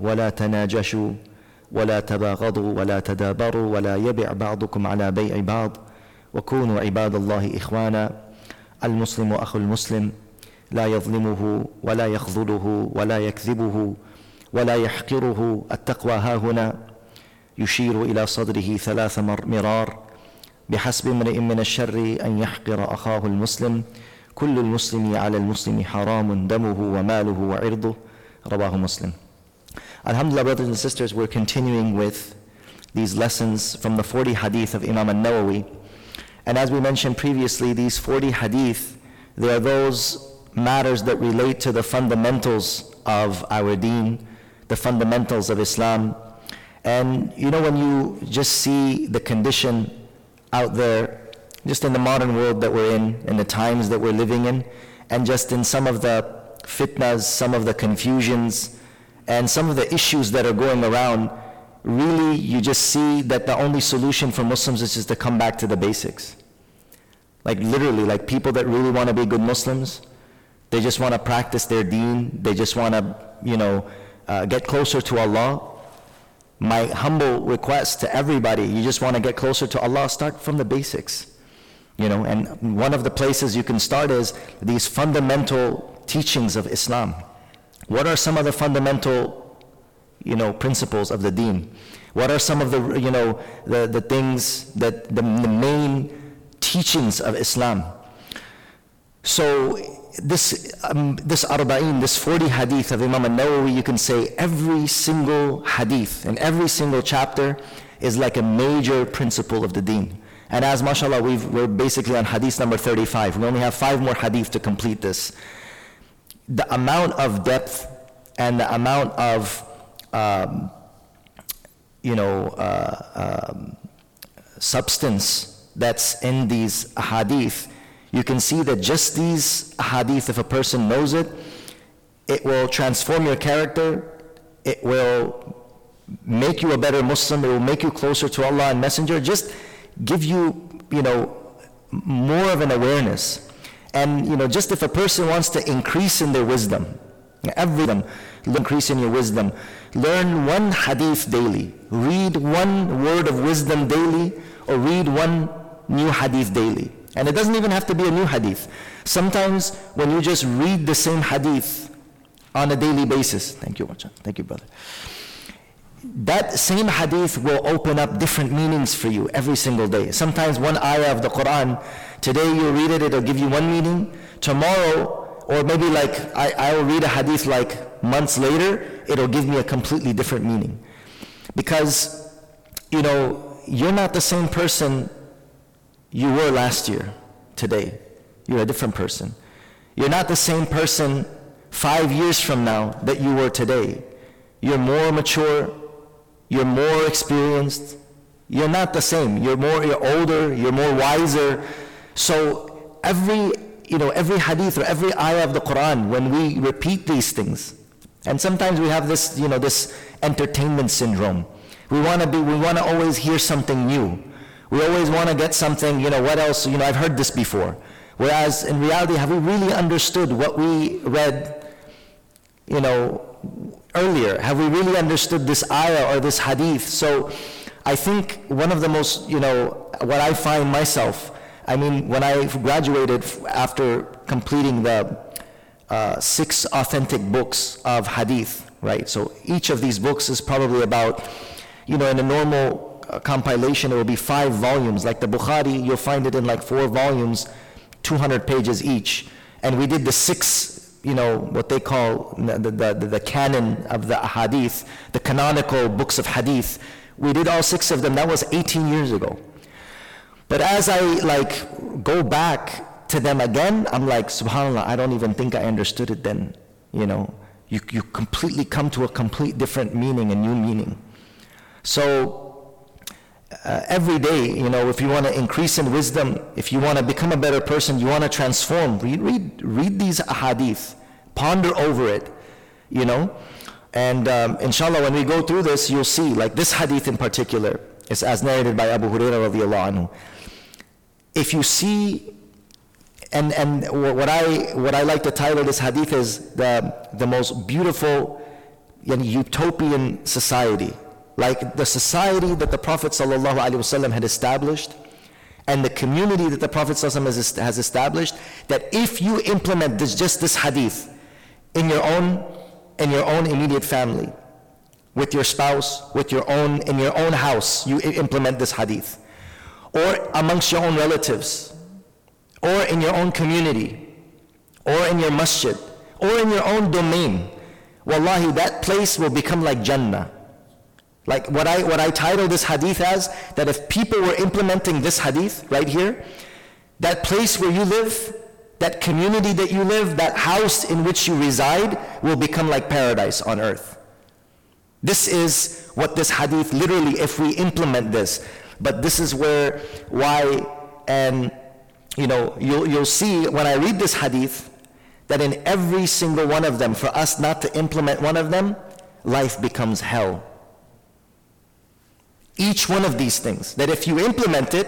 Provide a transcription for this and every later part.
ولا تناجشوا ولا تباغضوا ولا تدابروا ولا يبع بعضكم على بيع بعض وكونوا عباد الله إخوانا المسلم أخو المسلم لا يظلمه ولا يخذله ولا يكذبه ولا يحقره التقوى ها هنا يشير إلى صدره ثلاث مرار بحسب امرئ من الشر أن يحقر أخاه المسلم كل المسلم على المسلم حرام دمه وماله وعرضه رواه مسلم Alhamdulillah brothers and sisters we're continuing with these lessons from the 40 hadith of Imam al-Nawawi and as we mentioned previously these 40 hadith they are those matters that relate to the fundamentals of our deen the fundamentals of Islam. And you know when you just see the condition out there just in the modern world that we're in, in the times that we're living in, and just in some of the fitnas, some of the confusions, and some of the issues that are going around, really you just see that the only solution for Muslims is just to come back to the basics. Like literally, like people that really want to be good Muslims, they just want to practice their deen, they just want to, you know, uh, get closer to Allah. My humble request to everybody, you just want to get closer to Allah, start from the basics. You know, and one of the places you can start is these fundamental teachings of Islam. What are some of the fundamental, you know, principles of the deen? What are some of the, you know, the, the things that, the, the main teachings of Islam? So this, um, this arba'in, this 40 hadith of Imam al-Nawawi, you can say every single hadith and every single chapter is like a major principle of the deen. And as mashallah, we are basically on hadith number 35. We only have five more hadith to complete this. The amount of depth and the amount of, um, you know, uh, um, substance that's in these hadith, you can see that just these hadith, if a person knows it, it will transform your character, it will make you a better Muslim, it will make you closer to Allah and Messenger. Just give you, you know, more of an awareness. And, you know, just if a person wants to increase in their wisdom, every them, increase in your wisdom, learn one hadith daily, read one word of wisdom daily, or read one new hadith daily. And it doesn't even have to be a new hadith. Sometimes when you just read the same hadith on a daily basis, thank you, thank you, brother that same hadith will open up different meanings for you every single day. Sometimes one ayah of the Quran, today you'll read it, it'll give you one meaning. Tomorrow, or maybe like I, I will read a hadith like months later, it'll give me a completely different meaning. Because, you know, you're not the same person you were last year, today. You're a different person. You're not the same person five years from now that you were today. You're more mature, you're more experienced. You're not the same. You're more, you're older, you're more wiser. So every, you know, every hadith or every ayah of the Quran, when we repeat these things, and sometimes we have this, you know, this entertainment syndrome. We want to be, we want to always hear something new. We always want to get something, you know, what else, you know, I've heard this before. Whereas in reality, have we really understood what we read, you know, earlier? Have we really understood this ayah or this hadith? So I think one of the most, you know, what I find myself, I mean, when I graduated after completing the uh, six authentic books of hadith, right? So each of these books is probably about, you know, in a normal uh, compilation, it will be five volumes. Like the Bukhari, you'll find it in like four volumes, 200 pages each. And we did the six you know, what they call the, the, the, the canon of the hadith, the canonical books of hadith. We did all six of them. That was 18 years ago. But as I like go back to them again, I'm like, subhanAllah, I don't even think I understood it then. You know, you, you completely come to a complete different meaning, a new meaning. So uh, every day, you know, if you want to increase in wisdom, if you want to become a better person, you want to transform, read, read, read these ahadith, ponder over it, you know. And um, inshallah, when we go through this, you'll see, like this hadith in particular, is as narrated by Abu Hurairah radiallahu anhu. If you see, and, and what, I, what I like to title this hadith is the, the most beautiful yani utopian society, like the society that the Prophet ﷺ had established and the community that the Prophet ﷺ has established, that if you implement this, just this hadith in your own, in your own immediate family, with your spouse, with your own, in your own house, you implement this hadith. Or amongst your own relatives, or in your own community, or in your masjid, or in your own domain. Wallahi, that place will become like Jannah. Like what I, what I title this hadith as, that if people were implementing this hadith right here, that place where you live, that community that you live, that house in which you reside will become like paradise on earth. This is what this hadith literally, if we implement this, but this is where, why, and you know, you'll, you'll see when I read this hadith, that in every single one of them, for us not to implement one of them, life becomes hell. Each one of these things, that if you implement it,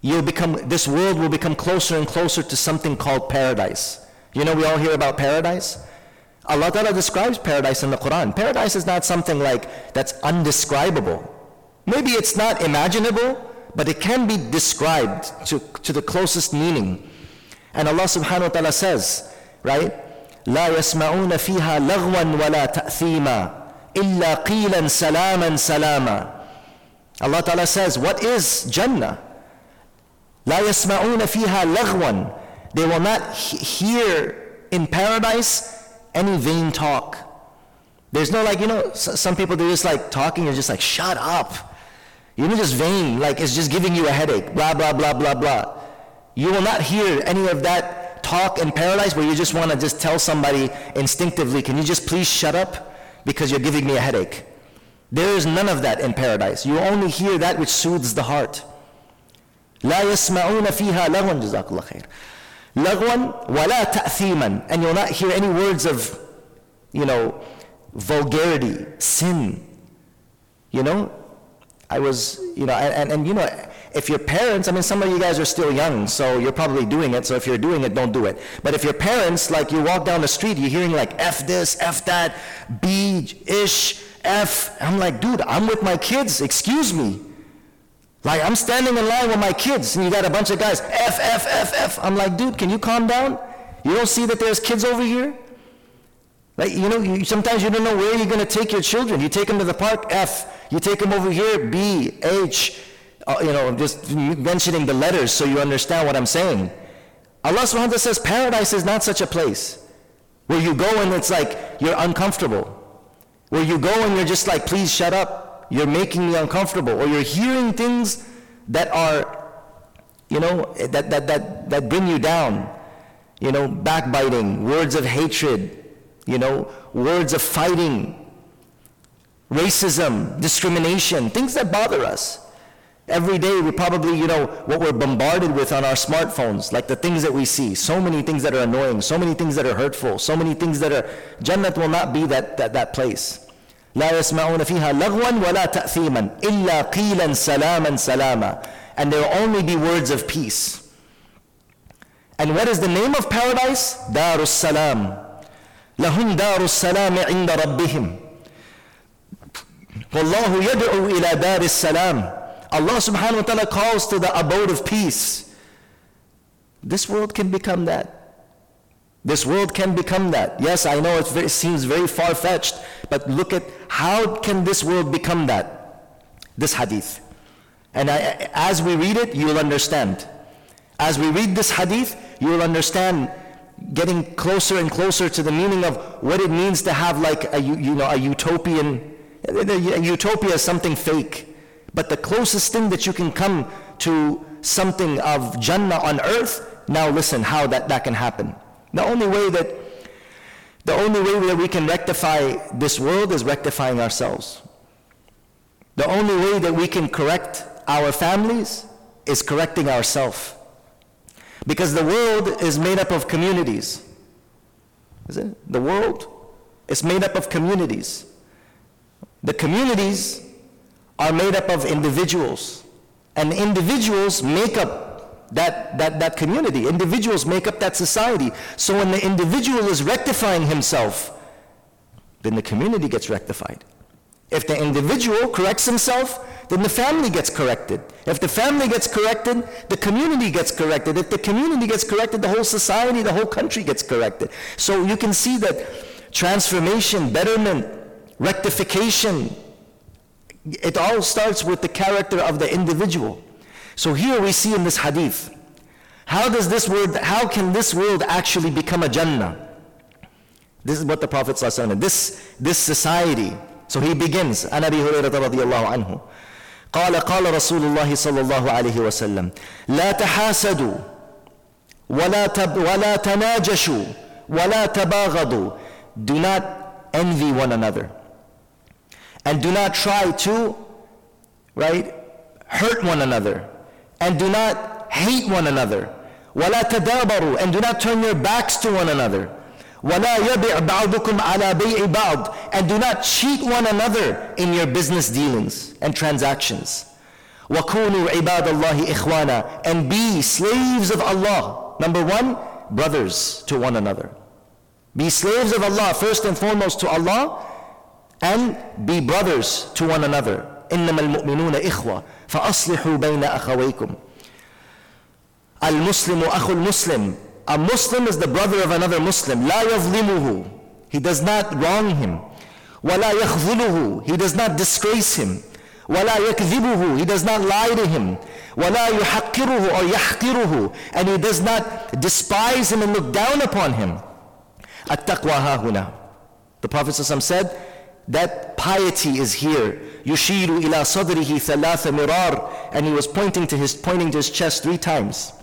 you'll become, this world will become closer and closer to something called paradise. You know, we all hear about paradise. Allah Ta'ala describes paradise in the Quran. Paradise is not something like that's undescribable. Maybe it's not imaginable, but it can be described to, to the closest meaning. And Allah subhanahu wa ta'ala says, right? لا يسمعون فيها لغوا ولا تأثيما إلا قيلا سلاما سلاما Allah Ta'ala says, what is Jannah? لا يسمعون فيها لغوا They will not hear in paradise any vain talk. There's no like, you know, some people, they're just like talking, you're just like, shut up. You're just vain, like it's just giving you a headache, blah, blah, blah, blah, blah. You will not hear any of that talk in paradise where you just want to just tell somebody instinctively, can you just please shut up because you're giving me a headache. There is none of that in paradise. You only hear that which soothes the heart. لا يسمعون فيها لغوا جزاك الله خير لغوا ولا تأثيما and you'll not hear any words of you know vulgarity sin you know I was, you know, and, and you know, if your parents, I mean, some of you guys are still young, so you're probably doing it. So if you're doing it, don't do it. But if your parents, like you walk down the street, you're hearing like F this, F that, B, ish, F. I'm like, dude, I'm with my kids. Excuse me. Like I'm standing in line with my kids, and you got a bunch of guys, F, F, F, F. I'm like, dude, can you calm down? You don't see that there's kids over here? Like, you know, you, sometimes you don't know where you're going to take your children. You take them to the park, F. You take them over here, B, H, uh, you know, just mentioning the letters so you understand what I'm saying. Allah subhanahu wa ta'ala says paradise is not such a place where you go and it's like you're uncomfortable. Where you go and you're just like, please shut up. You're making me uncomfortable. Or you're hearing things that are, you know, that, that, that, that bring you down. You know, backbiting, words of hatred, you know, words of fighting, racism, discrimination, things that bother us. Every day we probably, you know, what we're bombarded with on our smartphones, like the things that we see, so many things that are annoying, so many things that are hurtful, so many things that are, Jannat will not be that, that, that place. لا يسمعون فيها لغوا ولا تأثيما إلا قيلا سلاما سلاما and there will only be words of peace. And what is the name of paradise? دار السلام لهم دار السلام عند ربهم Wallahu yad'u ila dar salam. Allah subhanahu wa ta'ala calls to the abode of peace. This world can become that. This world can become that. Yes, I know it seems very far-fetched, but look at how can this world become that? This hadith. And I, as we read it, you will understand. As we read this hadith, you will understand getting closer and closer to the meaning of what it means to have like a, you know, a utopian Utopia is something fake. But the closest thing that you can come to something of Jannah on earth, now listen how that, that can happen. The only way that the only way that we can rectify this world is rectifying ourselves. The only way that we can correct our families is correcting ourselves. Because the world is made up of communities. Is it? The world is made up of communities. The communities are made up of individuals, and individuals make up that, that, that community. Individuals make up that society. So when the individual is rectifying himself, then the community gets rectified. If the individual corrects himself, then the family gets corrected. If the family gets corrected, the community gets corrected. If the community gets corrected, the whole society, the whole country gets corrected. So you can see that transformation, betterment, rectification, it all starts with the character of the individual. So here we see in this hadith, how does this world, how can this world actually become a Jannah? This is what the Prophet ﷺ, this, this society. So he begins, عن أبي هريرة رضي الله عنه قال قال رسول الله صلى الله عليه وسلم لا تحاسدوا ولا تب ولا تناجشوا ولا تباغضوا Do not envy one another. And do not try to, right, hurt one another. And do not hate one another. ولا تدابروا And do not turn your backs to one another. وَلَا يَبِعْ بَعْضُكُمْ عَلَى بَيْعِ بَعْضٍ And do not cheat one another in your business dealings and transactions. وَكُونُوا عِبَادَ اللَّهِ إِخْوَانًا And be slaves of Allah. Number one, brothers to one another. Be slaves of Allah, first and foremost to Allah, and be brothers to one another. إنما المؤمنون إخوة فأصلحوا بين أخويكم المسلم أخو المسلم a Muslim is the brother of another Muslim. لا يظلمه. He does not wrong him. ولا يخذله. He does not disgrace him. ولا يكذبه. He does not lie to him. ولا يحقره or يحقره. And he does not despise him and look down upon him. التقوى ها هنا. The Prophet ﷺ said that piety is here. يشير إلى صدره ثلاث مرار. And he was pointing to his, pointing to his chest three times.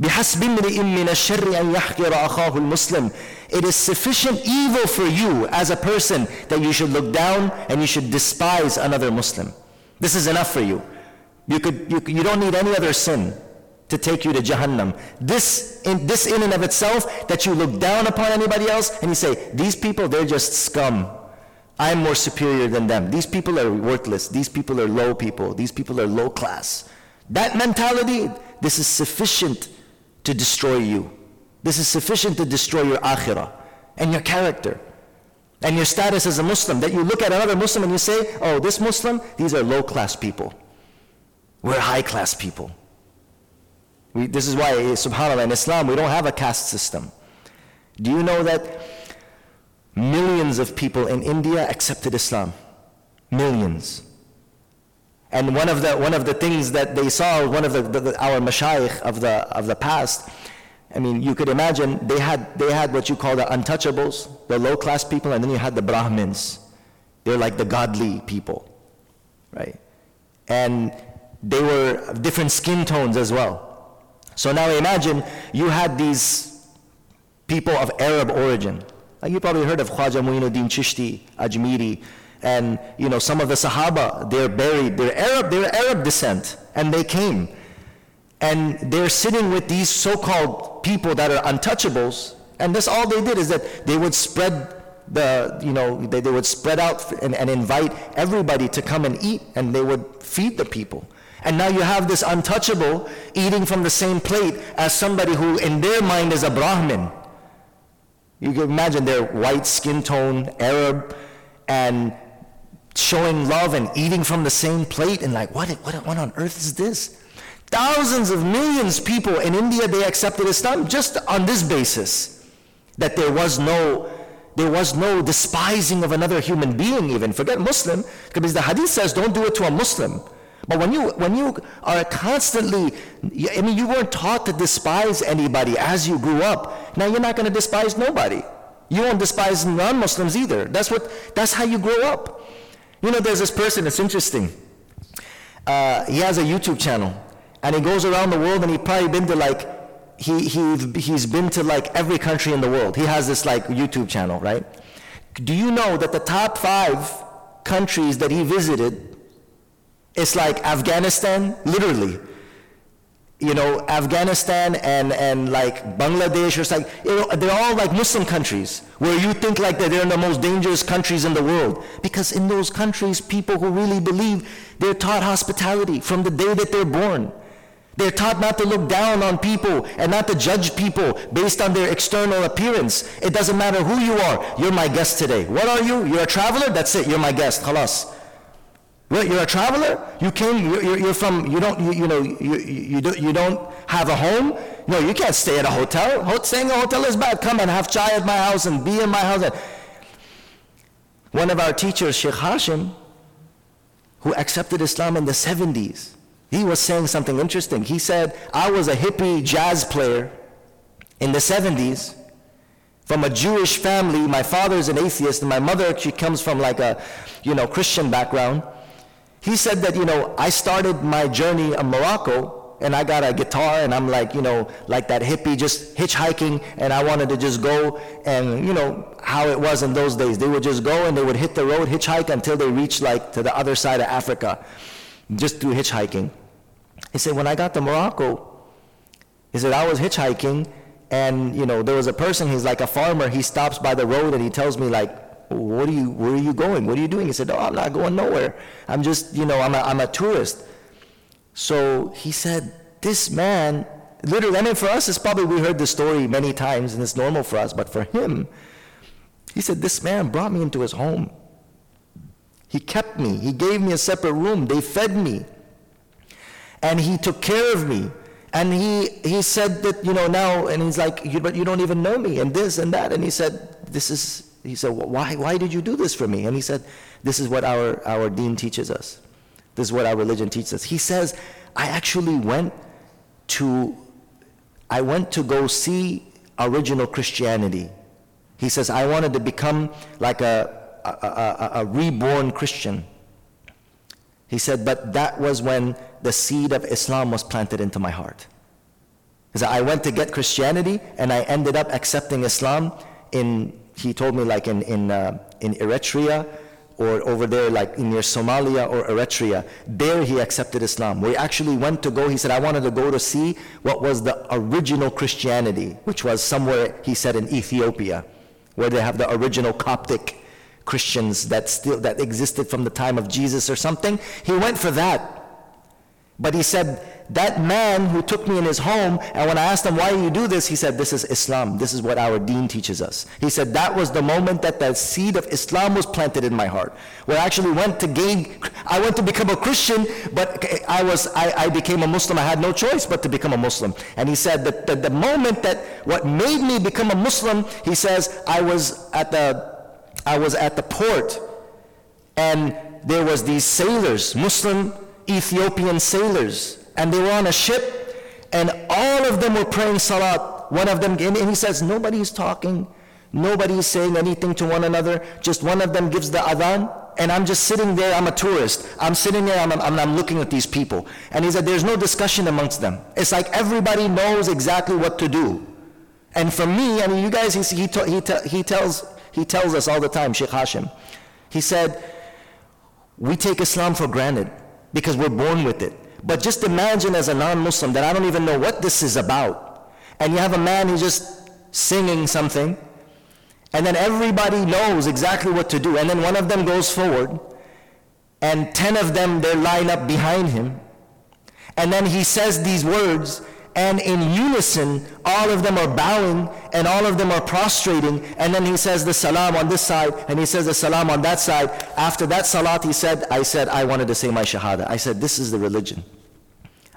بحسب امرئ من الشر أن يحقر أخاه المسلم It is sufficient evil for you as a person that you should look down and you should despise another Muslim. This is enough for you. You, could, you, you don't need any other sin to take you to Jahannam. This in, this in and of itself, that you look down upon anybody else and you say, these people, they're just scum. I'm more superior than them. These people are worthless. These people are low people. These people are low class. That mentality, this is sufficient to destroy you. This is sufficient to destroy your akhirah and your character and your status as a Muslim. That you look at another Muslim and you say, oh, this Muslim, these are low class people. We're high class people. We, this is why, eh, subhanAllah, in Islam, we don't have a caste system. Do you know that millions of people in India accepted Islam? Millions. And one of the, one of the things that they saw, one of the, the, our mashayikh of the, of the past, I mean, you could imagine they had, they had what you call the untouchables, the low class people, and then you had the Brahmins. They're like the godly people, right? And they were different skin tones as well. So now imagine you had these people of Arab origin. Uh, like you probably heard of Khwaja Muinuddin Chishti, Ajmiri, and you know some of the Sahaba, they're buried, they're Arab, they're Arab descent, and they came. And they're sitting with these so-called people that are untouchables, and that's all they did is that they would spread the, you know, they, they would spread out and, and invite everybody to come and eat, and they would feed the people. And now you have this untouchable eating from the same plate as somebody who in their mind is a Brahmin. You can imagine their white skin tone, Arab, and showing love and eating from the same plate and like, what, what, what on earth is this? Thousands of millions of people in India, they accepted Islam just on this basis, that there was no, there was no despising of another human being even. Forget Muslim, because the hadith says don't do it to a Muslim. But when you, when you are constantly, I mean, you weren't taught to despise anybody as you grew up. Now you're not going to despise nobody. You won't despise non-Muslims either. That's what, that's how you grow up. You know, there's this person, it's interesting. Uh, he has a YouTube channel, and he goes around the world, and he probably been to like, he, he, he's been to like every country in the world. He has this like YouTube channel, right? Do you know that the top five countries that he visited, it's like Afghanistan, literally you know, Afghanistan and, and like Bangladesh or like, you know, they're all like Muslim countries where you think like that they're in the most dangerous countries in the world. Because in those countries, people who really believe, they're taught hospitality from the day that they're born. They're taught not to look down on people and not to judge people based on their external appearance. It doesn't matter who you are. You're my guest today. What are you? You're a traveler? That's it. You're my guest. Khalas. What, you're a traveler? You came, you're, you're from, you don't, you, you know, you, you, don't, you don't have a home? No, you can't stay at a hotel. Staying in a hotel is bad. Come and have chai at my house and be in my house. One of our teachers, Sheikh Hashim, who accepted Islam in the 70s, he was saying something interesting. He said, I was a hippie jazz player in the 70s from a Jewish family. My father is an atheist and my mother, she comes from like a, you know, Christian background. He said that, you know, I started my journey in Morocco and I got a guitar and I'm like, you know, like that hippie just hitchhiking and I wanted to just go and, you know, how it was in those days. They would just go and they would hit the road, hitchhike until they reached like to the other side of Africa, just through hitchhiking. He said, when I got to Morocco, he said, I was hitchhiking and, you know, there was a person, he's like a farmer, he stops by the road and he tells me like, what are you, where are you going? What are you doing? He said, oh, I'm not going nowhere. I'm just, you know, I'm a, I'm a tourist. So he said, this man, literally, I mean, for us, it's probably, we heard the story many times and it's normal for us, but for him, he said, this man brought me into his home. He kept me. He gave me a separate room. They fed me. And he took care of me. And he, he said that, you know, now, and he's like, you, but you don't even know me, and this and that. And he said, this is, he said, why, why did you do this for me? And he said, this is what our, our deen teaches us. This is what our religion teaches us. He says, I actually went to, I went to go see original Christianity. He says, I wanted to become like a, a, a, a reborn Christian. He said, but that was when the seed of Islam was planted into my heart. He said, I went to get Christianity and I ended up accepting Islam in he told me like in, in, uh, in Eritrea or over there like near Somalia or Eritrea, there he accepted Islam. We actually went to go, he said, I wanted to go to see what was the original Christianity, which was somewhere, he said, in Ethiopia, where they have the original Coptic Christians that still, that existed from the time of Jesus or something. He went for that. But he said, that man who took me in his home, and when I asked him, why do you do this? He said, this is Islam. This is what our deen teaches us. He said, that was the moment that the seed of Islam was planted in my heart. Where I actually went to gain, I went to become a Christian, but I was, I, I became a Muslim. I had no choice but to become a Muslim. And he said that the, the moment that what made me become a Muslim, he says, I was at the, I was at the port, and there was these sailors, Muslim Ethiopian sailors, and they were on a ship, and all of them were praying salat. One of them, and he says, nobody's talking, nobody's saying anything to one another, just one of them gives the adhan, and I'm just sitting there, I'm a tourist. I'm sitting there, I'm, I'm, I'm, looking at these people. And he said, there's no discussion amongst them. It's like everybody knows exactly what to do. And for me, I mean, you guys, he, he, he, he, tells, he tells us all the time, Sheikh Hashim, he said, we take Islam for granted because we're born with it. But just imagine as a non-Muslim that I don't even know what this is about. And you have a man who's just singing something, and then everybody knows exactly what to do. And then one of them goes forward, and 10 of them, they line up behind him. And then he says these words, and in unison, all of them are bowing and all of them are prostrating. And then he says the salam on this side and he says the salam on that side. After that salat, he said, I said, I wanted to say my shahada. I said, this is the religion.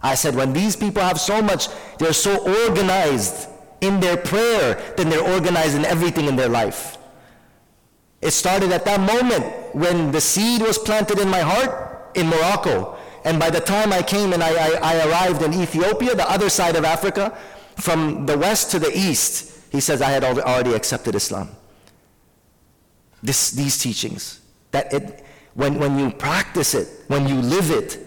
I said, when these people have so much, they're so organized in their prayer, then they're organized in everything in their life. It started at that moment when the seed was planted in my heart in Morocco. And by the time I came and I, I, I, arrived in Ethiopia, the other side of Africa, from the west to the east, he says, I had already accepted Islam. This, these teachings, that it, when, when you practice it, when you live it,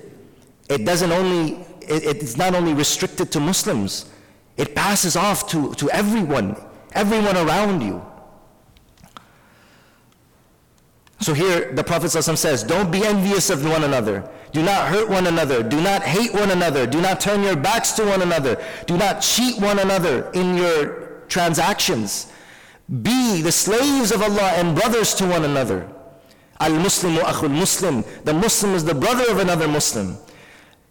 it doesn't only, it, it's not only restricted to Muslims, it passes off to, to everyone, everyone around you. So here the Prophet ﷺ says, don't be envious of one another. Do not hurt one another. Do not hate one another. Do not turn your backs to one another. Do not cheat one another in your transactions. Be the slaves of Allah and brothers to one another. Al-Muslimu akhul Muslim. The Muslim is the brother of another Muslim.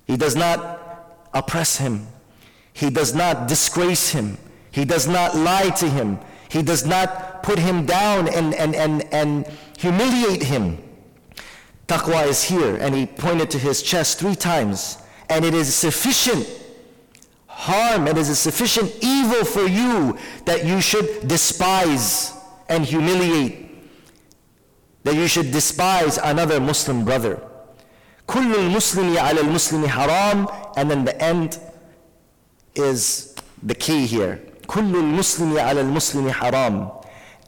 He does not oppress him. He does not disgrace him. He does not lie to him. He does not put him down and, and, and, and humiliate him. Taqwa is here, and he pointed to his chest three times. And it is sufficient harm, it is a sufficient evil for you that you should despise and humiliate, that you should despise another Muslim brother. كل المسلم على المسلم حرام and then the end is the key here كل المسلم على المسلم حرام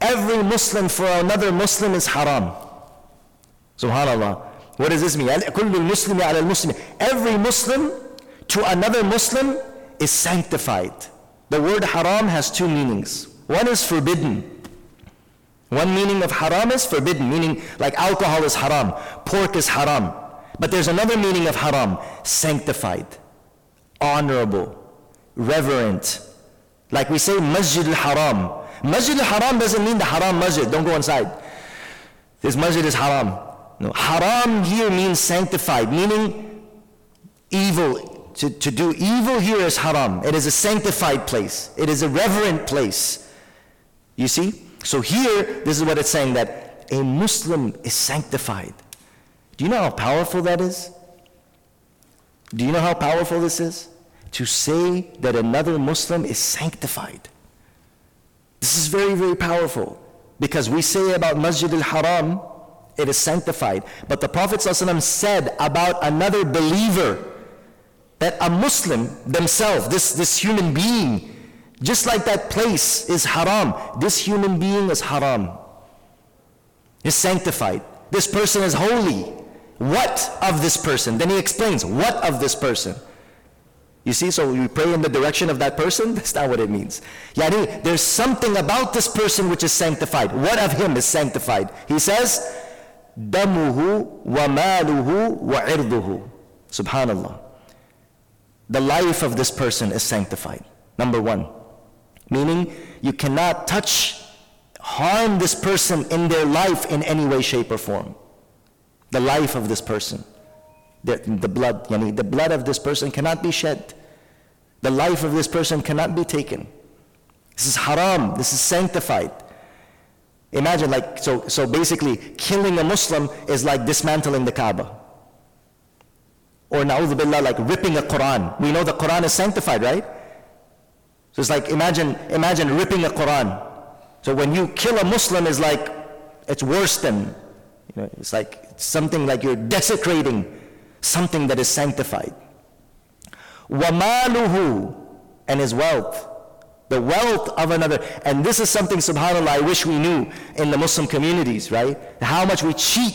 every Muslim for another Muslim is haram subhanallah what does this mean كل المسلم على المسلم every Muslim to another Muslim is sanctified the word haram has two meanings one is forbidden one meaning of haram is forbidden meaning like alcohol is haram pork is haram but there's another meaning of haram sanctified, honorable, reverent. like we say, Masjid al Haram. Masjid al Haram doesn't mean the haram masjid. Don't go inside. This masjid is haram. No, haram here means sanctified, meaning evil. To, to do evil here is haram. It is a sanctified place, it is a reverent place. You see? So here, this is what it's saying that a Muslim is sanctified. Do you know how powerful that is? Do you know how powerful this is? To say that another Muslim is sanctified. This is very, very powerful. Because we say about Masjid al-Haram, it is sanctified. But the Prophet ﷺ said about another believer that a Muslim themselves, this, this human being, just like that place is haram, this human being is haram. Is sanctified. This person is holy. What of this person? Then he explains, what of this person? You see, so you pray in the direction of that person? That's not what it means. Yani, there's something about this person which is sanctified. What of him is sanctified? He says, damuhu wa maluhu wa irduhu. Subhanallah. The life of this person is sanctified. Number one. Meaning, you cannot touch, harm this person in their life in any way, shape, or form the life of this person. The, the blood, yani the blood of this person cannot be shed. The life of this person cannot be taken. This is haram. This is sanctified. Imagine like, so, so basically killing a Muslim is like dismantling the Kaaba. Or na'udhu billah, like ripping a Quran. We know the Quran is sanctified, right? So it's like, imagine, imagine ripping a Quran. So when you kill a Muslim is like, it's worse than, you know, it's like something like you're desecrating something that is sanctified. وَمَالُهُ and his wealth. The wealth of another. And this is something, subhanAllah, I wish we knew in the Muslim communities, right? How much we cheat.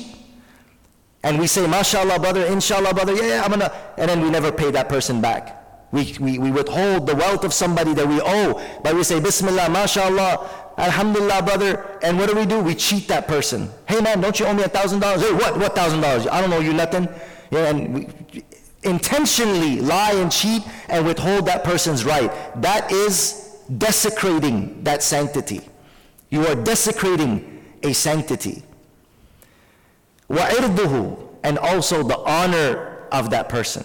And we say, mashallah, brother, inshallah, brother, yeah, yeah, I'm gonna, and then we never pay that person back. We, we, we withhold the wealth of somebody that we owe, but we say, Bismillah, mashallah, Alhamdulillah, brother. And what do we do? We cheat that person. Hey, man, don't you owe me a thousand dollars? Hey, what? What thousand dollars? I don't owe you nothing. Yeah, and we intentionally lie and cheat and withhold that person's right. That is desecrating that sanctity. You are desecrating a sanctity. وَعِرْضُهُ And also the honor of that person.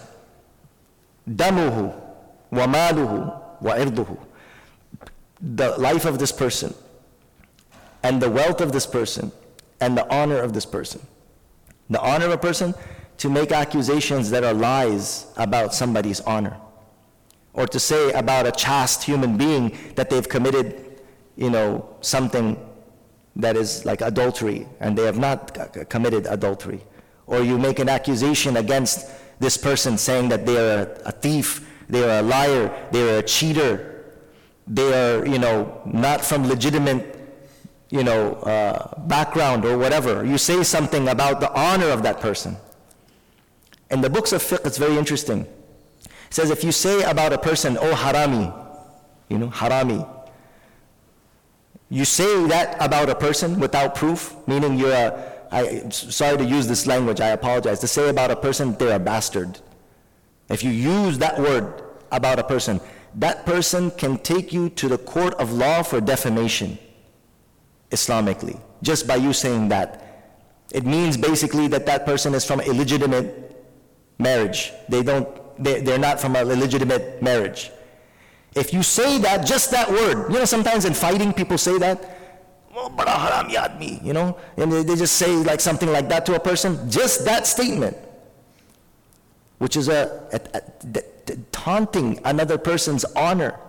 دَمُهُ وَمَالُهُ وَعِرْضُهُ The life of this person and the wealth of this person and the honor of this person. The honor of a person to make accusations that are lies about somebody's honor or to say about a chaste human being that they've committed, you know, something that is like adultery and they have not committed adultery. Or you make an accusation against this person saying that they are a thief, they are a liar, they are a cheater, they are, you know, not from legitimate you know, uh, background or whatever. You say something about the honor of that person. In the books of fiqh, it's very interesting. It says if you say about a person, oh harami, you know, harami, you say that about a person without proof, meaning you're a, I, sorry to use this language, I apologize, to say about a person they're a bastard. If you use that word about a person, that person can take you to the court of law for defamation. Islamically, just by you saying that. It means basically that that person is from illegitimate marriage. They don't they, they're not from a legitimate marriage. If you say that, just that word, you know, sometimes in fighting people say that, oh, you know, and they, just say like something like that to a person. Just that statement, which is a, a, a, a taunting another person's honor.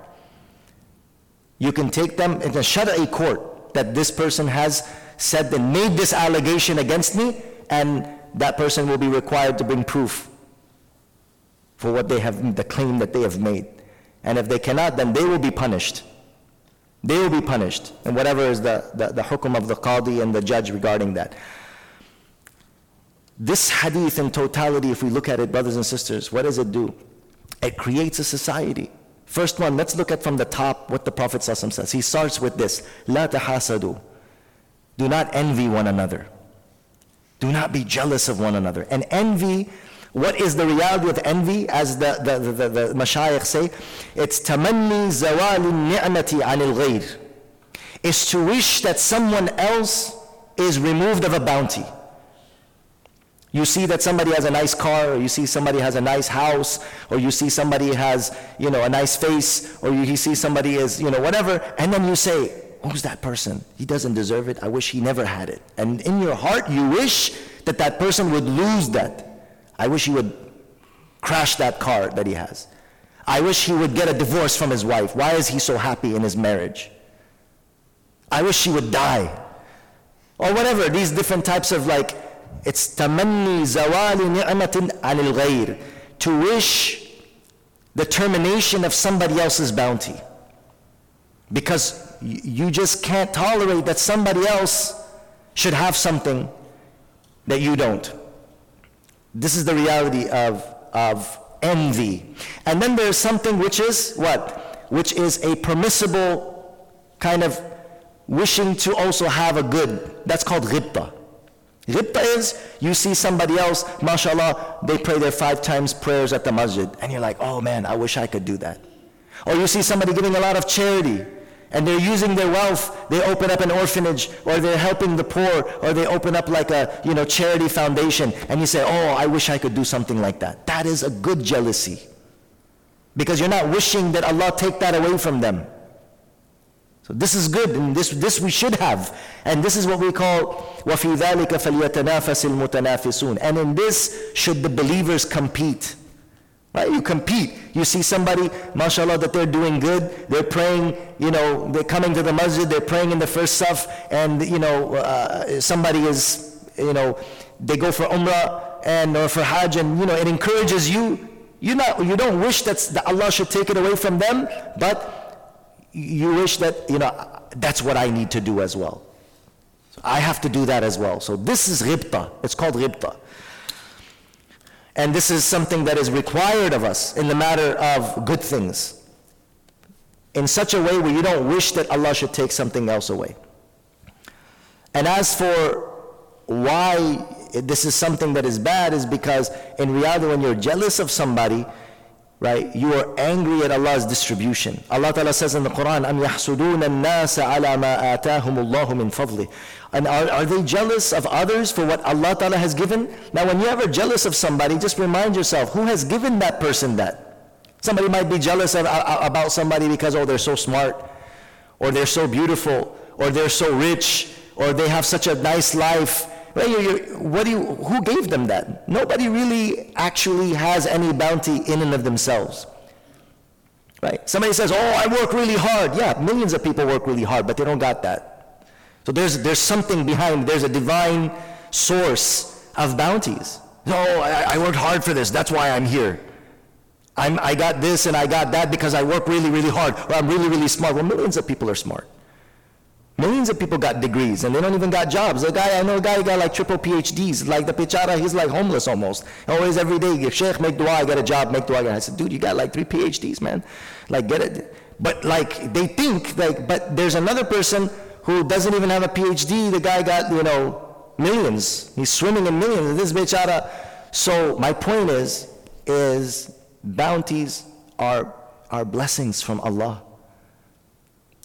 You can take them in a shari'i court that this person has said and made this allegation against me, and that person will be required to bring proof for what they have, the claim that they have made. And if they cannot, then they will be punished. They will be punished. And whatever is the, the, the hukum of the qadi and the judge regarding that. This hadith in totality, if we look at it, brothers and sisters, what does it do? It creates a society. First one, let's look at from the top what the Prophet ﷺ says. He starts with this لا tahasadu. Do not envy one another. Do not be jealous of one another. And envy what is the reality of envy? As the, the, the, the, the mashayikh say, it's tamanni zawal ni'mati anil ghayr. Is to wish that someone else is removed of a bounty. You see that somebody has a nice car, or you see somebody has a nice house, or you see somebody has, you know, a nice face, or you see somebody is, you know, whatever, and then you say, who's that person? He doesn't deserve it. I wish he never had it. And in your heart, you wish that that person would lose that. I wish he would crash that car that he has. I wish he would get a divorce from his wife. Why is he so happy in his marriage? I wish she would die. Or whatever, these different types of like, it's tamanni zawali ni'matin anil ghayr. To wish the termination of somebody else's bounty. Because you just can't tolerate that somebody else should have something that you don't. This is the reality of, of envy. And then there's something which is what? Which is a permissible kind of wishing to also have a good. That's called ghibta. Ghibta is you see somebody else, mashallah, they pray their five times prayers at the masjid, and you're like, oh man, I wish I could do that. Or you see somebody giving a lot of charity, and they're using their wealth. They open up an orphanage, or they're helping the poor, or they open up like a you know charity foundation, and you say, "Oh, I wish I could do something like that." That is a good jealousy, because you're not wishing that Allah take that away from them. So this is good, and this this we should have, and this is what we call وَفِي ذَلِكَ فَلْيَتَنَافَسِ الْمُتَنَافِسُونَ And in this should the believers compete. Right? You compete. You see somebody, mashallah, that they're doing good. They're praying, you know, they're coming to the masjid, they're praying in the first saf, and, you know, uh, somebody is, you know, they go for umrah and or for hajj, and, you know, it encourages you. You, not, you don't wish that, Allah should take it away from them, but you wish that, you know, that's what I need to do as well. I have to do that as well. So this is ghibta. It's called ghibta. And this is something that is required of us in the matter of good things. In such a way where you don't wish that Allah should take something else away. And as for why this is something that is bad is because in reality when you're jealous of somebody, right, you are angry at Allah's distribution. Allah Ta'ala says in the Quran, أَمْ يَحْسُدُونَ النَّاسَ عَلَى مَا آتَاهُمُ اللَّهُ مِنْ فَضْلِهِ and are, are they jealous of others for what Allah Ta'ala has given? Now, when you're ever jealous of somebody, just remind yourself who has given that person that? Somebody might be jealous of, uh, about somebody because, oh, they're so smart, or they're so beautiful, or they're so rich, or they have such a nice life. Right? You're, you're, what do you, who gave them that? Nobody really actually has any bounty in and of themselves. Right? Somebody says, oh, I work really hard. Yeah, millions of people work really hard, but they don't got that. So there's, there's something behind, there's a divine source of bounties. No, I, I worked hard for this, that's why I'm here. I'm, I got this and I got that because I work really, really hard, or I'm really, really smart. Well, millions of people are smart. Millions of people got degrees and they don't even got jobs. A guy, I know a guy who got like triple PhDs, like the Pichara, he's like homeless almost. Always every day, Sheikh, make dua, I got a job, make dua. I said, dude, you got like three PhDs, man. Like, get it. But like, they think, like, but there's another person who doesn't even have a PhD. The guy got, you know, millions. He's swimming in millions. This bechara. So my point is, is bounties are, are blessings from Allah.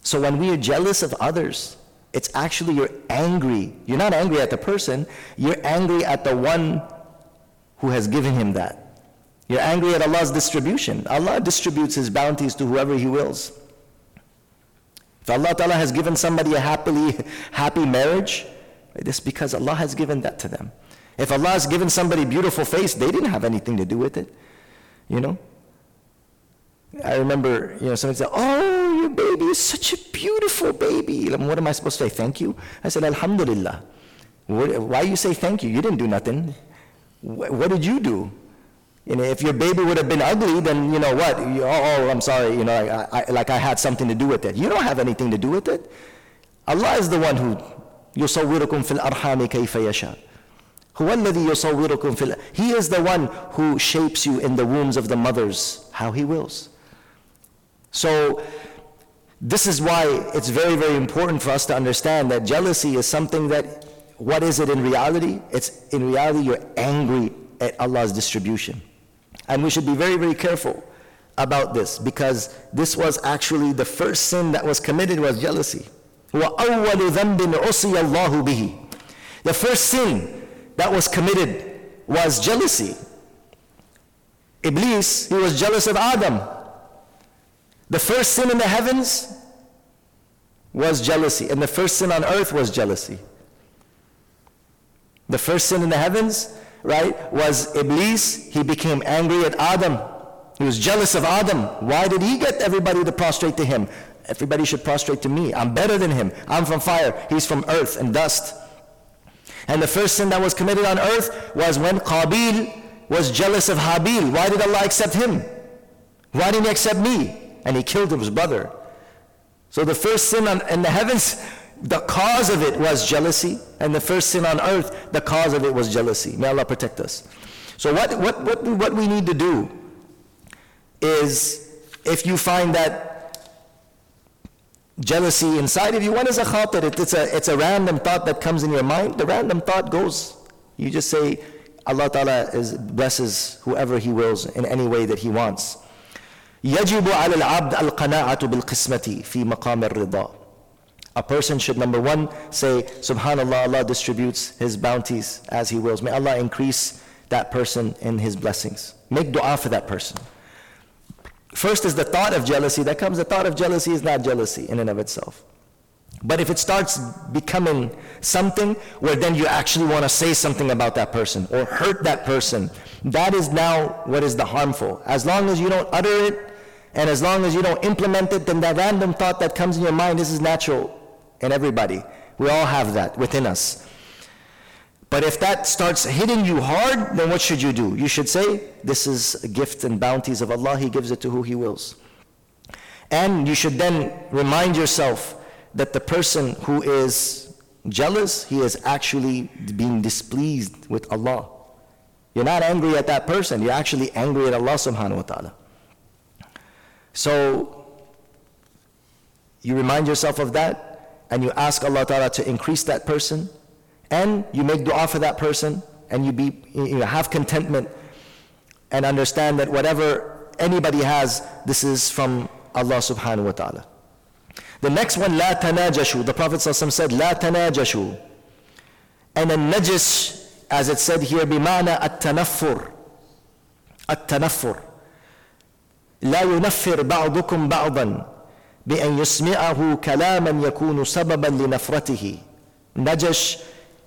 So when we are jealous of others, it's actually you're angry. You're not angry at the person, you're angry at the one who has given him that. You're angry at Allah's distribution. Allah distributes His bounties to whoever He wills. Allah Ta'ala has given somebody a happily, happy marriage, it's because Allah has given that to them. If Allah has given somebody beautiful face, they didn't have anything to do with it. You know? I remember, you know, someone said, Oh, your baby is such a beautiful baby. What am I supposed to say? Thank you? I said, Alhamdulillah. Why you say thank you? You didn't do nothing. What did you do? You know, if your baby would have been ugly, then you know what? You, oh, oh, I'm sorry. You know, I, I, like I had something to do with it. You don't have anything to do with it. Allah is the one who يصوركم في الأرحام كيف يشاء. هو الذي يصوركم في He is the one who shapes you in the wombs of the mothers how He wills. So this is why it's very, very important for us to understand that jealousy is something that, what is it in reality? It's in reality you're angry at Allah's distribution. And we should be very, very careful about this because this was actually the first sin that was committed was jealousy. The first sin that was committed was jealousy. Iblis, he was jealous of Adam. The first sin in the heavens was jealousy, and the first sin on earth was jealousy. The first sin in the heavens right, was Iblis. He became angry at Adam. He was jealous of Adam. Why did he get everybody to prostrate to him? Everybody should prostrate to me. I'm better than him. I'm from fire. He's from earth and dust. And the first sin that was committed on earth was when Qabil was jealous of Habil. Why did Allah accept him? Why didn't he accept me? And he killed his brother. So the first sin on, in the heavens the cause of it was jealousy, and the first sin on earth, the cause of it was jealousy. May Allah protect us. So what, what, what, what we need to do is, if you find that jealousy inside of you, what is a khatir? It, it's, a, it's a random thought that comes in your mind. The random thought goes. You just say, Allah Ta'ala is, blesses whoever He wills in any way that He wants. يجب على العبد القناعة بالقسمة في مقام الرضا a person should, number one, say, Subhanallah, Allah distributes His bounties as He wills. May Allah increase that person in His blessings. Make dua for that person. First is the thought of jealousy that comes. The thought of jealousy is not jealousy in and of itself. But if it starts becoming something where then you actually want to say something about that person or hurt that person, that is now what is the harmful. As long as you don't utter it and as long as you don't implement it, then that random thought that comes in your mind, this is natural in everybody. We all have that within us. But if that starts hitting you hard, then what should you do? You should say, This is a gift and bounties of Allah. He gives it to who He wills. And you should then remind yourself that the person who is jealous, he is actually being displeased with Allah. You're not angry at that person, you're actually angry at Allah subhanahu wa ta'ala. So, you remind yourself of that, and you ask Allah Ta'ala to increase that person, and you make dua for that person, and you, be, you know, have contentment and understand that whatever anybody has, this is from Allah subhanahu wa ta'ala. The next one, لا تناجشوا. The Prophet said, لا تناجشوا. And a najis, as it said here, بمعنى التنفر. التنفر. لا ينفر بعضكم بعضا بأن يسمعه كلاما يكون سببا لنفرته نجش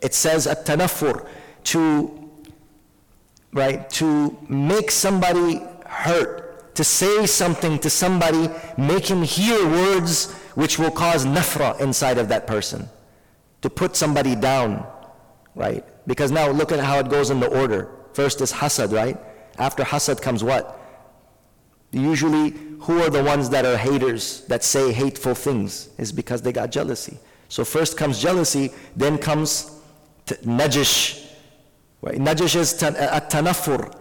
it says التنفر to right to make somebody hurt to say something to somebody make him hear words which will cause nafra inside of that person to put somebody down right because now look at how it goes in the order first is hasad right after hasad comes what Usually, who are the ones that are haters, that say hateful things? Is because they got jealousy. So first comes jealousy, then comes najish. Right? Najish is التنفر.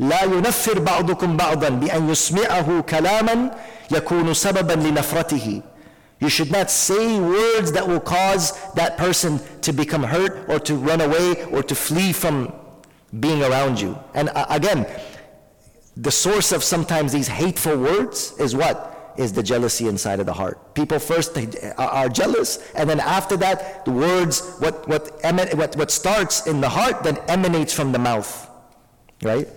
لا ينفر بعضكم بعضا بأن يسمعه كلاما يكون سببا لنفرته. You should not say words that will cause that person to become hurt or to run away or to flee from being around you. And uh, again, the source of sometimes these hateful words is what? Is the jealousy inside of the heart. People first uh, are jealous, and then after that, the words, what, what, emin- what, what starts in the heart then emanates from the mouth. Right?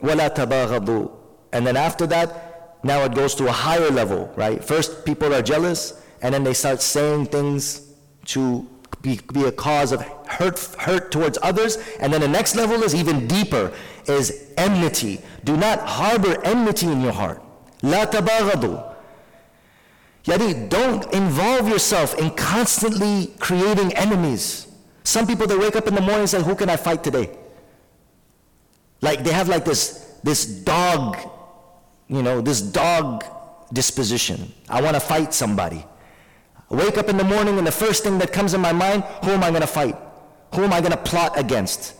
And then after that, now it goes to a higher level, right? First, people are jealous, and then they start saying things to be, be a cause of hurt, hurt towards others. And then the next level is even deeper, is enmity. Do not harbor enmity in your heart. لا تباغضوا. Yani, don't involve yourself in constantly creating enemies. Some people, they wake up in the morning and say, who can I fight today? Like they have like this, this dog, you know, this dog disposition. I want to fight somebody. I wake up in the morning and the first thing that comes in my mind, who am I going to fight? Who am I going to plot against?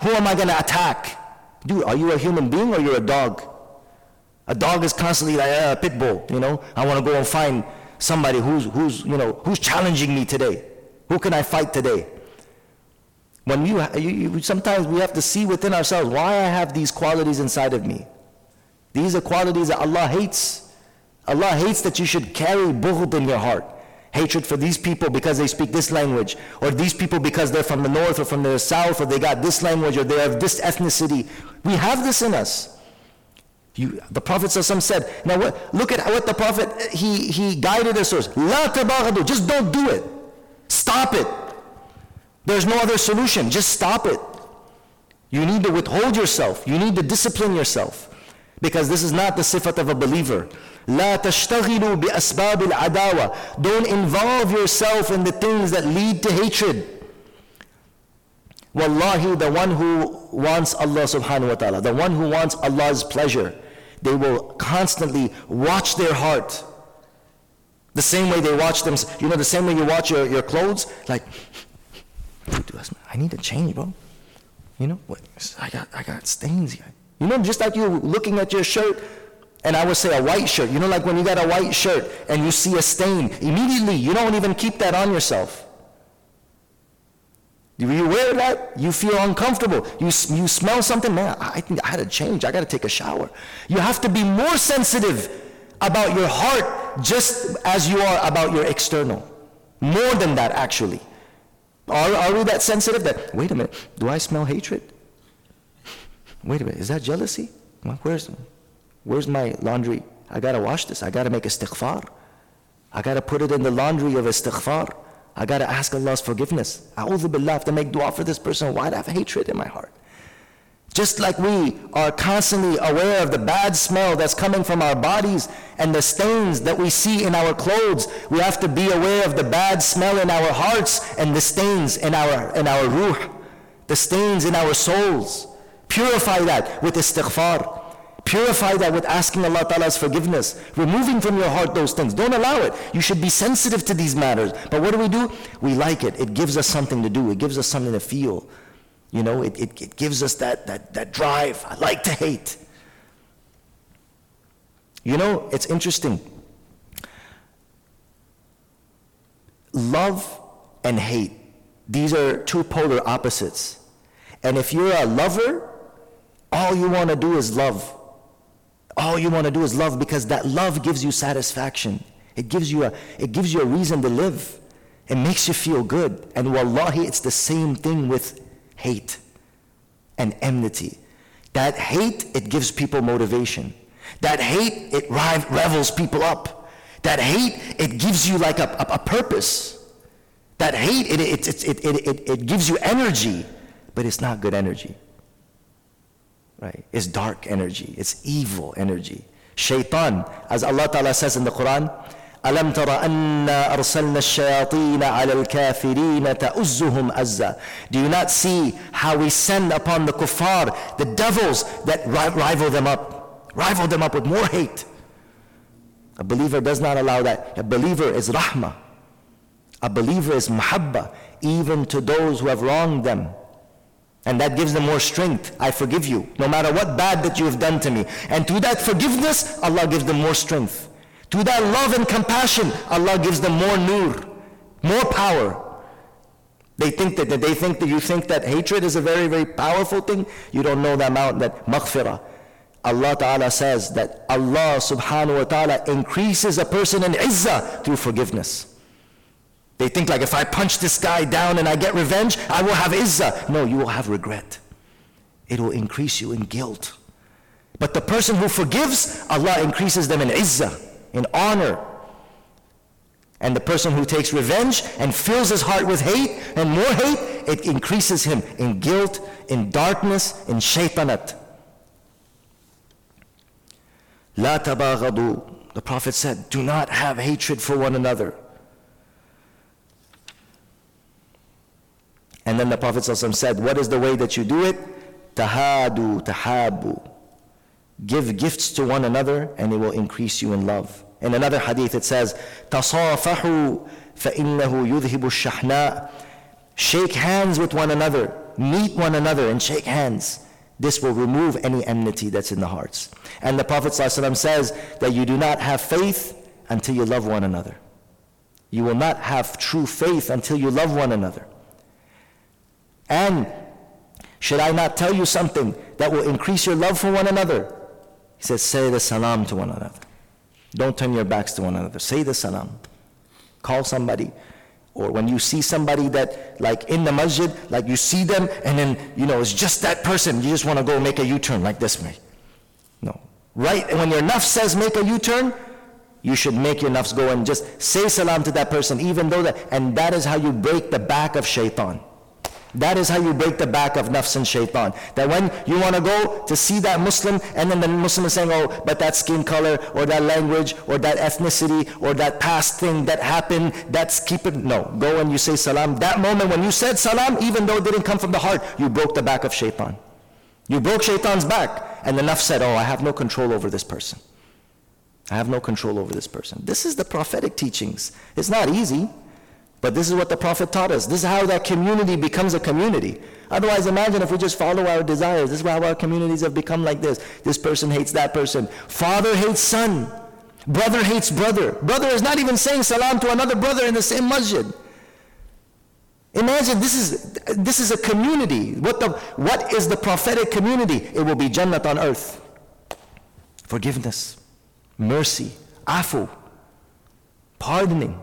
Who am I going to attack? Dude, are you a human being or you're a dog? A dog is constantly like a uh, pit bull, you know? I want to go and find somebody who's, who's, you know, who's challenging me today. Who can I fight today? When you, you, you, sometimes we have to see within ourselves why I have these qualities inside of me. These are qualities that Allah hates. Allah hates that you should carry bughd in your heart hatred for these people because they speak this language, or these people because they're from the north or from the south, or they got this language, or they have this ethnicity. We have this in us. You, the Prophet said, now what, look at what the Prophet, he, he guided us towards. Just don't do it. Stop it. There's no other solution. Just stop it. You need to withhold yourself. You need to discipline yourself. Because this is not the sifat of a believer. لا تشتغلوا بأسباب العداوة. Don't involve yourself in the things that lead to hatred. Wallahi, the one who wants Allah subhanahu wa ta'ala, the one who wants Allah's pleasure, they will constantly watch their heart. The same way they watch them, you know, the same way you watch your, your clothes, like, I need to change, bro. You know, what, I got, I got stains here. You know, just like you looking at your shirt, and I would say a white shirt. You know, like when you got a white shirt and you see a stain, immediately you don't even keep that on yourself. You wear that, you feel uncomfortable. You, you smell something, man, I think I had to change. I got to take a shower. You have to be more sensitive about your heart just as you are about your external. More than that, actually. Are, are we that sensitive that, wait a minute, do I smell hatred? Wait a minute, is that jealousy? Where's, where's my laundry? I gotta wash this. I gotta make istighfar. I gotta put it in the laundry of istighfar. I gotta ask Allah's forgiveness. A'udhu billah, I have to make dua for this person. Why do I have hatred in my heart? Just like we are constantly aware of the bad smell that's coming from our bodies and the stains that we see in our clothes, we have to be aware of the bad smell in our hearts and the stains in our, in our ruh, the stains in our souls. Purify that with istighfar. Purify that with asking Allah Ta'ala's forgiveness. Removing from your heart those things. Don't allow it. You should be sensitive to these matters. But what do we do? We like it. It gives us something to do. It gives us something to feel. You know, it, it, it gives us that, that, that drive. I like to hate. You know, it's interesting. Love and hate, these are two polar opposites. And if you're a lover, all you want to do is love. All you want to do is love because that love gives you satisfaction. It gives you a, it gives you a reason to live. It makes you feel good. And wallahi, it's the same thing with hate and enmity. That hate, it gives people motivation. That hate, it revels people up. That hate, it gives you like a, a, a purpose. That hate, it, it, it, it, it, it gives you energy, but it's not good energy right? It's dark energy. It's evil energy. Shaitan, as Allah Ta'ala says in the Quran, ألم تر أنا أرسلنا الشياطين على الكافرين تأزهم أزا Do you not see how we send upon the kuffar, the devils that rival them up, rival them up with more hate? A believer does not allow that. A believer is rahmah. A believer is mahabba, even to those who have wronged them. And that gives them more strength. I forgive you, no matter what bad that you have done to me. And through that forgiveness, Allah gives them more strength. Through that love and compassion, Allah gives them more nur, more power. They think that, that they think that you think that hatred is a very, very powerful thing. You don't know the amount that maghfirah. Allah Ta'ala says that Allah subhanahu wa ta'ala increases a person in izzah through forgiveness. They think like if I punch this guy down and I get revenge, I will have izzah. No, you will have regret. It will increase you in guilt. But the person who forgives, Allah increases them in izzah, in honor. And the person who takes revenge and fills his heart with hate and more hate, it increases him in guilt, in darkness, in shaitanat. La tabaghadu. The Prophet said, do not have hatred for one another. And then the Prophet said, what is the way that you do it? Tahadu, tahabu. Give gifts to one another and it will increase you in love. In another hadith it says, تصافحوا فإنه يذهب الشحناء. Shake hands with one another. Meet one another and shake hands. This will remove any enmity that's in the hearts. And the Prophet ﷺ says that you do not have faith until you love one another. You will not have true faith until you love one another. And should I not tell you something that will increase your love for one another? He says, say the salam to one another. Don't turn your backs to one another. Say the salam. Call somebody. Or when you see somebody that, like in the masjid, like you see them and then, you know, it's just that person. You just want to go make a U-turn like this way. No. Right when your nafs says make a U-turn, you should make your nafs go and just say salam to that person, even though that, and that is how you break the back of shaitan. That is how you break the back of nafs and shaitan. That when you want to go to see that Muslim, and then the Muslim is saying, oh, but that skin color, or that language, or that ethnicity, or that past thing that happened, that's keep it. No, go and you say salam. That moment when you said salam, even though it didn't come from the heart, you broke the back of shaitan. You broke shaitan's back. And the nafs said, oh, I have no control over this person. I have no control over this person. This is the prophetic teachings. It's not easy. But this is what the Prophet taught us. This is how that community becomes a community. Otherwise, imagine if we just follow our desires. This is how our communities have become like this. This person hates that person. Father hates son. Brother hates brother. Brother is not even saying salam to another brother in the same masjid. Imagine this is, this is a community. What, the, what is the prophetic community? It will be Jannat on earth. Forgiveness, mercy, afu, pardoning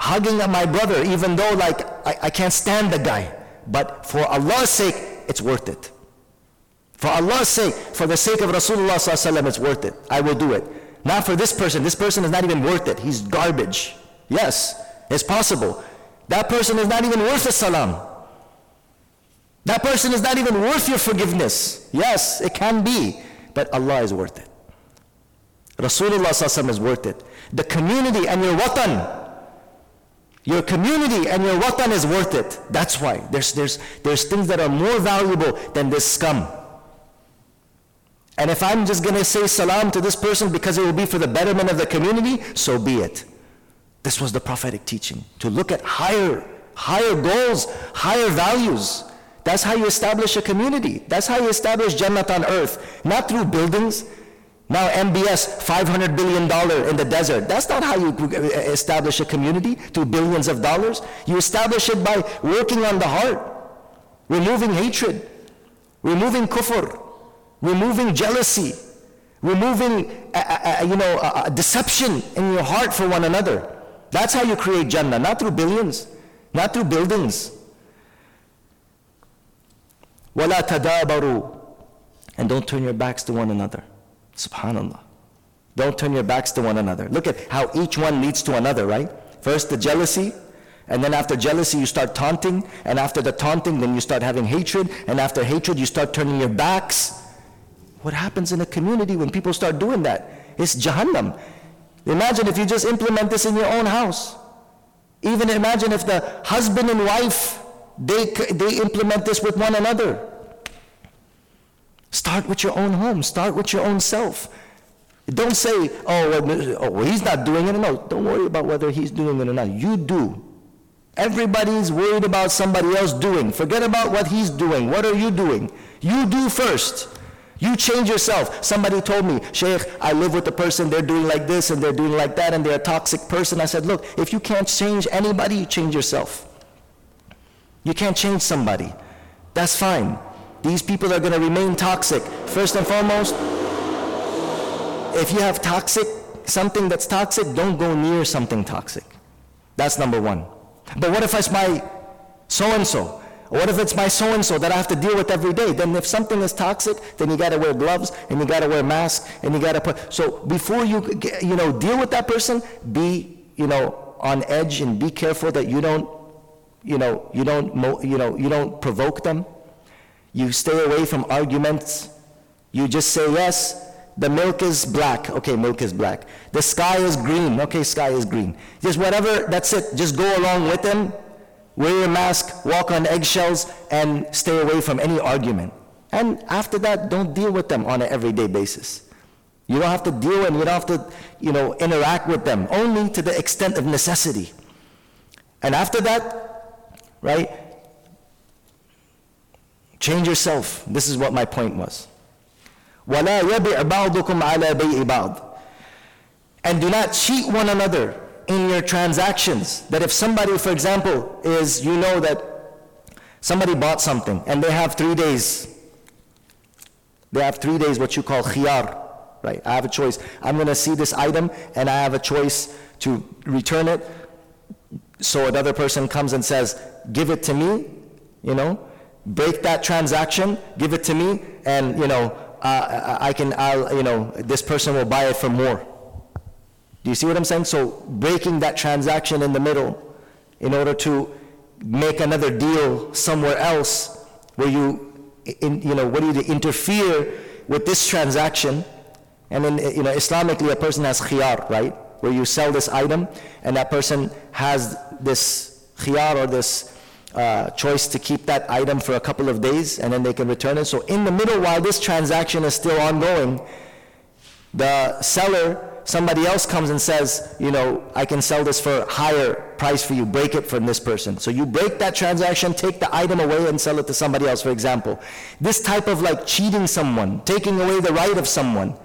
hugging my brother even though like I, I can't stand the guy. But for Allah's sake, it's worth it. For Allah's sake, for the sake of Rasulullah it's worth it. I will do it. Not for this person. This person is not even worth it. He's garbage. Yes, it's possible. That person is not even worth a salam. That person is not even worth your forgiveness. Yes, it can be. But Allah is worth it. Rasulullah is worth it. The community and your watan, your community and your watan is worth it. That's why. There's, there's, there's things that are more valuable than this scum. And if I'm just going to say salam to this person because it will be for the betterment of the community, so be it. This was the prophetic teaching. To look at higher, higher goals, higher values. That's how you establish a community. That's how you establish Jannat on earth. Not through buildings, now MBS, $500 billion in the desert. That's not how you establish a community to billions of dollars. You establish it by working on the heart, removing hatred, removing kufr, removing jealousy, removing, uh, uh, uh you know, uh, uh, deception in your heart for one another. That's how you create Jannah, not through billions, not through buildings. وَلَا تَدَابَرُوا And don't turn your backs to one another. Subhanallah. Don't turn your backs to one another. Look at how each one leads to another, right? First the jealousy, and then after jealousy you start taunting, and after the taunting then you start having hatred, and after hatred you start turning your backs. What happens in a community when people start doing that? It's Jahannam. Imagine if you just implement this in your own house. Even imagine if the husband and wife, they, they implement this with one another. Start with your own home. Start with your own self. Don't say, oh, well, oh, he's not doing it. No, don't worry about whether he's doing it or not. You do. Everybody's worried about somebody else doing. Forget about what he's doing. What are you doing? You do first. You change yourself. Somebody told me, Sheikh, I live with a person, they're doing like this and they're doing like that and they're a toxic person. I said, look, if you can't change anybody, you change yourself. You can't change somebody. That's fine. These people are going to remain toxic. First and foremost, if you have toxic, something that's toxic, don't go near something toxic. That's number one. But what if I spy so and so? What if it's my so-and-so that I have to deal with every day? Then if something is toxic, then you got to wear gloves and you got to wear masks and you got to put, so before you, you know, deal with that person, be, you know, on edge and be careful that you don't, you know, you don't, you know, you don't provoke them. You stay away from arguments. You just say, yes, the milk is black. Okay, milk is black. The sky is green. Okay, sky is green. Just whatever, that's it. Just go along with them wear your mask, walk on eggshells, and stay away from any argument. And after that, don't deal with them on an everyday basis. You don't have to deal and you don't have to, you know, interact with them, only to the extent of necessity. And after that, right, change yourself. This is what my point was. وَلَا يَبِعْ بَعْضُكُمْ عَلَى بَيْءِ بَعْضٍ And do not cheat one another in your transactions. That if somebody, for example, is, you know that somebody bought something and they have three days. They have three days, what you call khiyar, right? I have a choice. I'm going to see this item and I have a choice to return it. So another person comes and says, give it to me, you know, break that transaction, give it to me, and, you know, uh, I can, I'll, you know, this person will buy it for more. Do you see what I'm saying? So breaking that transaction in the middle in order to make another deal somewhere else where you, in, you know, what do you do? Interfere with this transaction. And then, you know, Islamically, a person has khiyar, right? Where you sell this item and that person has this khiyar or this uh, choice to keep that item for a couple of days and then they can return it. So in the middle, while this transaction is still ongoing, the seller somebody else comes and says, you know, I can sell this for a higher price for you, break it from this person. So you break that transaction, take the item away and sell it to somebody else, for example. This type of like cheating someone, taking away the right of someone,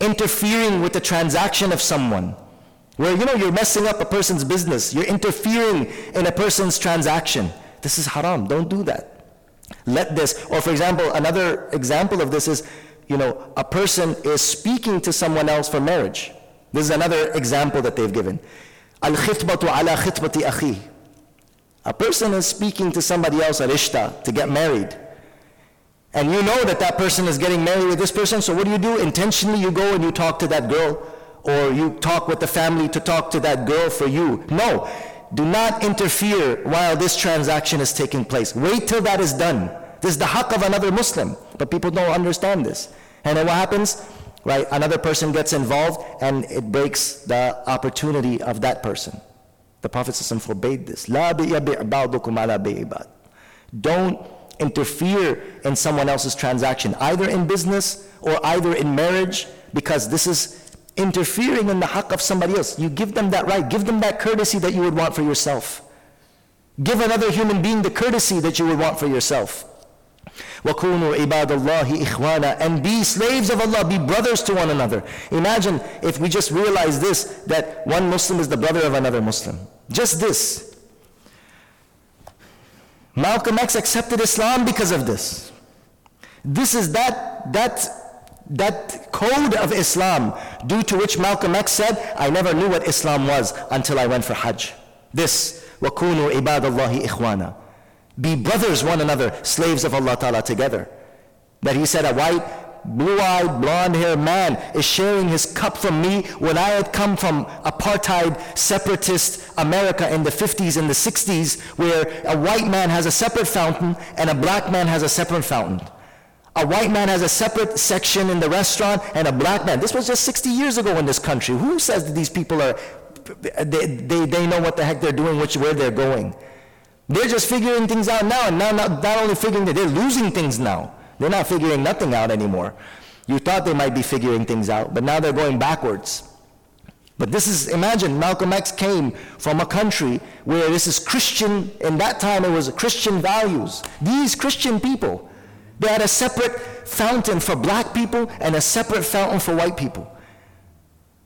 interfering with the transaction of someone, where, you know, you're messing up a person's business, you're interfering in a person's transaction. This is haram, don't do that. Let this, or for example, another example of this is, you know, a person is speaking to someone else for marriage. This is another example that they've given. Al-khitbatu ala khitbati akhi. A person is speaking to somebody else, al-ishta, to get married. And you know that that person is getting married with this person, so what do you do? Intentionally you go and you talk to that girl, or you talk with the family to talk to that girl for you. No, do not interfere while this transaction is taking place. Wait till that is done. This is the haqq of another Muslim, but people don't understand this. And then what happens? right? Another person gets involved and it breaks the opportunity of that person. The Prophet forbade this. Don't interfere in someone else's transaction, either in business or either in marriage, because this is interfering in the haqq of somebody else. You give them that right, give them that courtesy that you would want for yourself. Give another human being the courtesy that you would want for yourself. وَكُونُوا عِبَادَ اللَّهِ إِخْوَانًا And be slaves of Allah, be brothers to one another. Imagine if we just realize this, that one Muslim is the brother of another Muslim. Just this. Malcolm X accepted Islam because of this. This is that, that, that code of Islam due to which Malcolm X said, I never knew what Islam was until I went for Hajj. This, وَكُونُوا عِبَادَ اللَّهِ إِخْوَانًا be brothers one another, slaves of Allah Ta'ala together. That he said a white, blue-eyed, blonde-haired man is sharing his cup from me when I had come from apartheid, separatist America in the 50s and the 60s where a white man has a separate fountain and a black man has a separate fountain. A white man has a separate section in the restaurant and a black man. This was just 60 years ago in this country. Who says that these people are, they, they, they know what the heck they're doing, which, where they're going? They're just figuring things out now, and now not, not only figuring that, they're losing things now. They're not figuring nothing out anymore. You thought they might be figuring things out, but now they're going backwards. But this is, imagine, Malcolm X came from a country where this is Christian, in that time it was Christian values. These Christian people, they had a separate fountain for black people and a separate fountain for white people.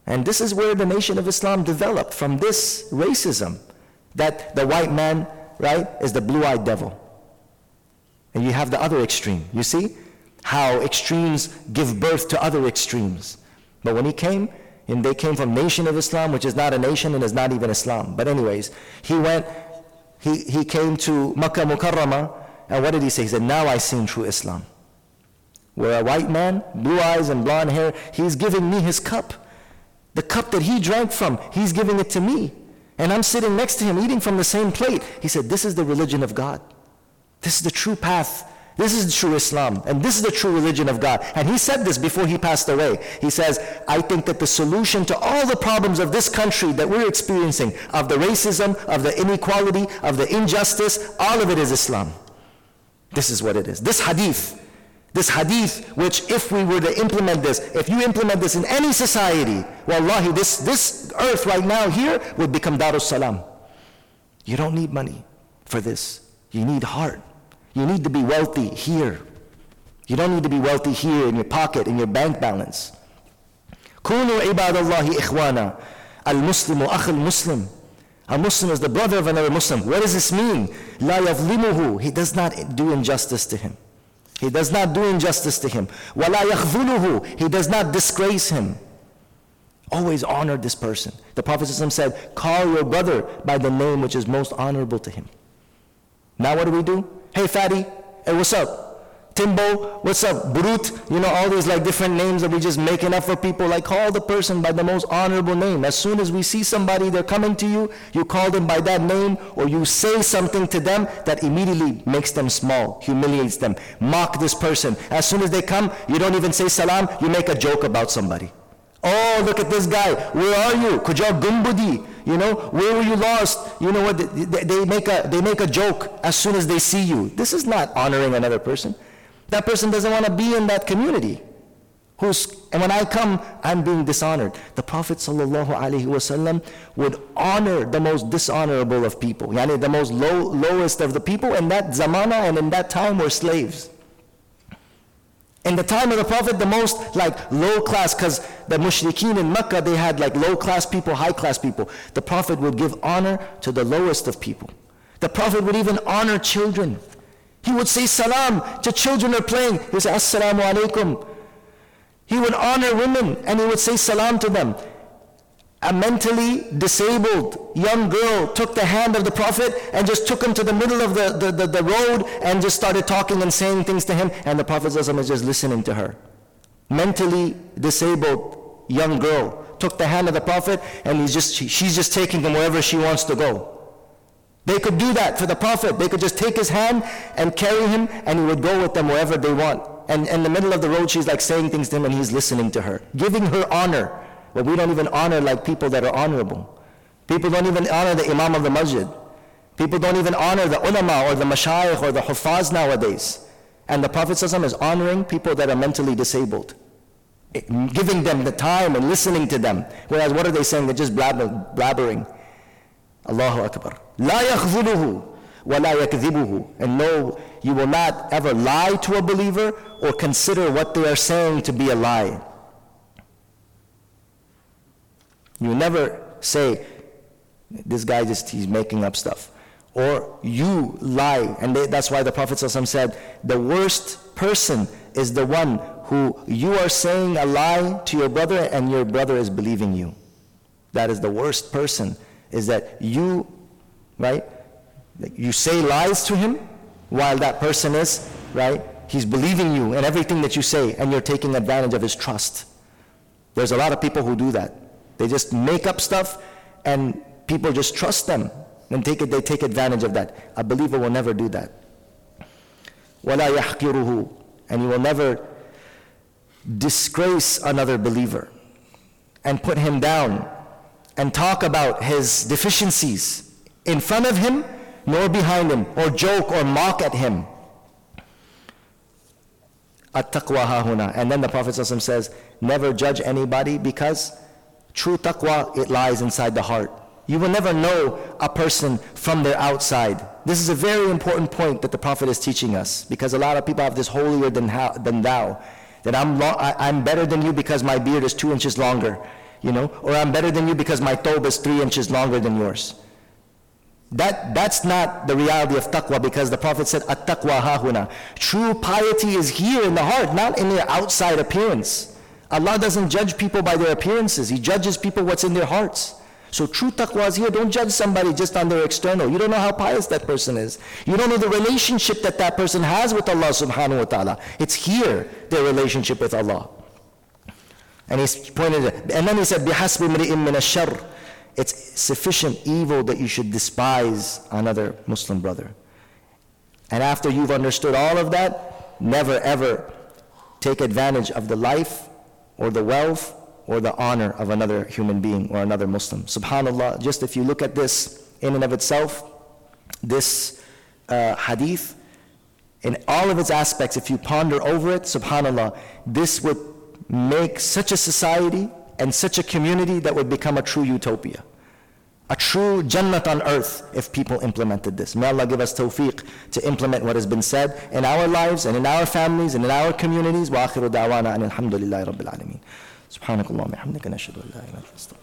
And this is where the Nation of Islam developed from this racism that the white man right, is the blue-eyed devil. And you have the other extreme. You see how extremes give birth to other extremes. But when he came, and they came from Nation of Islam, which is not a nation and is not even Islam. But anyways, he went, he, he came to Makkah Mukarramah, And what did he say? He said, now I seen true Islam. Where a white man, blue eyes and blonde hair, he's giving me his cup. The cup that he drank from, he's giving it to me. And I'm sitting next to him eating from the same plate. He said, this is the religion of God. This is the true path. This is the true Islam. And this is the true religion of God. And he said this before he passed away. He says, I think that the solution to all the problems of this country that we're experiencing, of the racism, of the inequality, of the injustice, all of it is Islam. This is what it is. This hadith, this hadith, which if we were to implement this, if you implement this in any society, wallahi, this, this earth right now here would become Darus Salam. You don't need money for this. You need heart. You need to be wealthy here. You don't need to be wealthy here in your pocket, in your bank balance. كونوا عباد الله إخوانا المسلم أخ المسلم a Muslim is the brother of another Muslim. What does this mean? لا يظلمه He does not do injustice to him. He does not do injustice to him. ولا yakhzuluhu. He does not disgrace him. Always honor this person. The Prophet ﷺ said, call your brother by the name which is most honorable to him. Now what do we do? Hey fatty, hey what's up? Timbo, what's up, Brut, you know, all these like different names that we just making up for people. Like call the person by the most honorable name. As soon as we see somebody, they're coming to you, you call them by that name or you say something to them that immediately makes them small, humiliates them. Mock this person. As soon as they come, you don't even say salam, you make a joke about somebody. Oh, look at this guy. Where are you? Kujar Gumbudi. You know, where were you lost? You know what? They, they, make a, they make a joke as soon as they see you. This is not honoring another person. That person doesn't want to be in that community. Who's, and when I come, I'm being dishonored. The Prophet ﷺ would honor the most dishonorable of people, yani the most low, lowest of the people, in that zamana and in that time were slaves. In the time of the Prophet, the most like low class, because the mushrikeen in Mecca, they had like low class people, high class people. The Prophet would give honor to the lowest of people. The Prophet would even honor children. He would say salam to children who are playing. He would say assalamu alaikum. He would honor women and he would say salam to them. A mentally disabled young girl took the hand of the Prophet and just took him to the middle of the, the, the, the road and just started talking and saying things to him and the Prophet is just listening to her. Mentally disabled young girl took the hand of the Prophet and he's just, she's just taking him wherever she wants to go. They could do that for the Prophet. They could just take his hand and carry him, and he would go with them wherever they want. And in the middle of the road, she's like saying things to him, and he's listening to her, giving her honor. But we don't even honor like people that are honorable. People don't even honor the Imam of the Masjid. People don't even honor the ulama or the mashayikh or the hufaz nowadays. And the Prophet ﷺ is honoring people that are mentally disabled, eh, giving them the time and listening to them. Whereas what are they saying? They're just blabbering. Allahu Akbar. لا yakhzuluhu ولا يكذِبُه. And no, you will not ever lie to a believer or consider what they are saying to be a lie. You never say, this guy just, he's making up stuff. Or you lie. And they, that's why the Prophet ﷺ said, the worst person is the one who you are saying a lie to your brother and your brother is believing you. That is the worst person, is that you right, you say lies to him while that person is, right, he's believing you and everything that you say and you're taking advantage of his trust. There's a lot of people who do that. They just make up stuff and people just trust them and take it, they take advantage of that. A believer will never do that. وَلَا يَحْقِرُهُ And he will never disgrace another believer and put him down and talk about his deficiencies in front of him nor behind him or joke or mock at him. At-taqwa hahuna. And then the Prophet says, never judge anybody because true taqwa, it lies inside the heart. You will never know a person from their outside. This is a very important point that the Prophet is teaching us because a lot of people have this holier than, how, than thou. That I'm, lo- I, I'm better than you because my beard is two inches longer you know, or I'm better than you because my thobe is three inches longer than yours. That, that's not the reality of taqwa because the Prophet said, at-taqwa hahuna. True piety is here in the heart, not in their outside appearance. Allah doesn't judge people by their appearances. He judges people what's in their hearts. So true taqwa is here. Don't judge somebody just on their external. You don't know how pious that person is. You don't know the relationship that that person has with Allah subhanahu wa ta'ala. It's here, their relationship with Allah. And he pointed it, and then he said, بِحَسْبِ مْرِئٍ مِّنَ الشَّرِّ it's sufficient evil that you should despise another Muslim brother. And after you've understood all of that, never ever take advantage of the life or the wealth or the honor of another human being or another Muslim. Subhanallah, just if you look at this in and of itself, this uh, hadith, in all of its aspects, if you ponder over it, subhanAllah, this would make such a society and such a community that would become a true utopia. A true Jannat on earth if people implemented this. May Allah give us tawfiq to implement what has been said in our lives and in our families and in our communities. وآخر دعوانا أن الحمد لله رب العالمين. سبحانك اللهم وبحمدك نشهد أن لا إله إلا أنت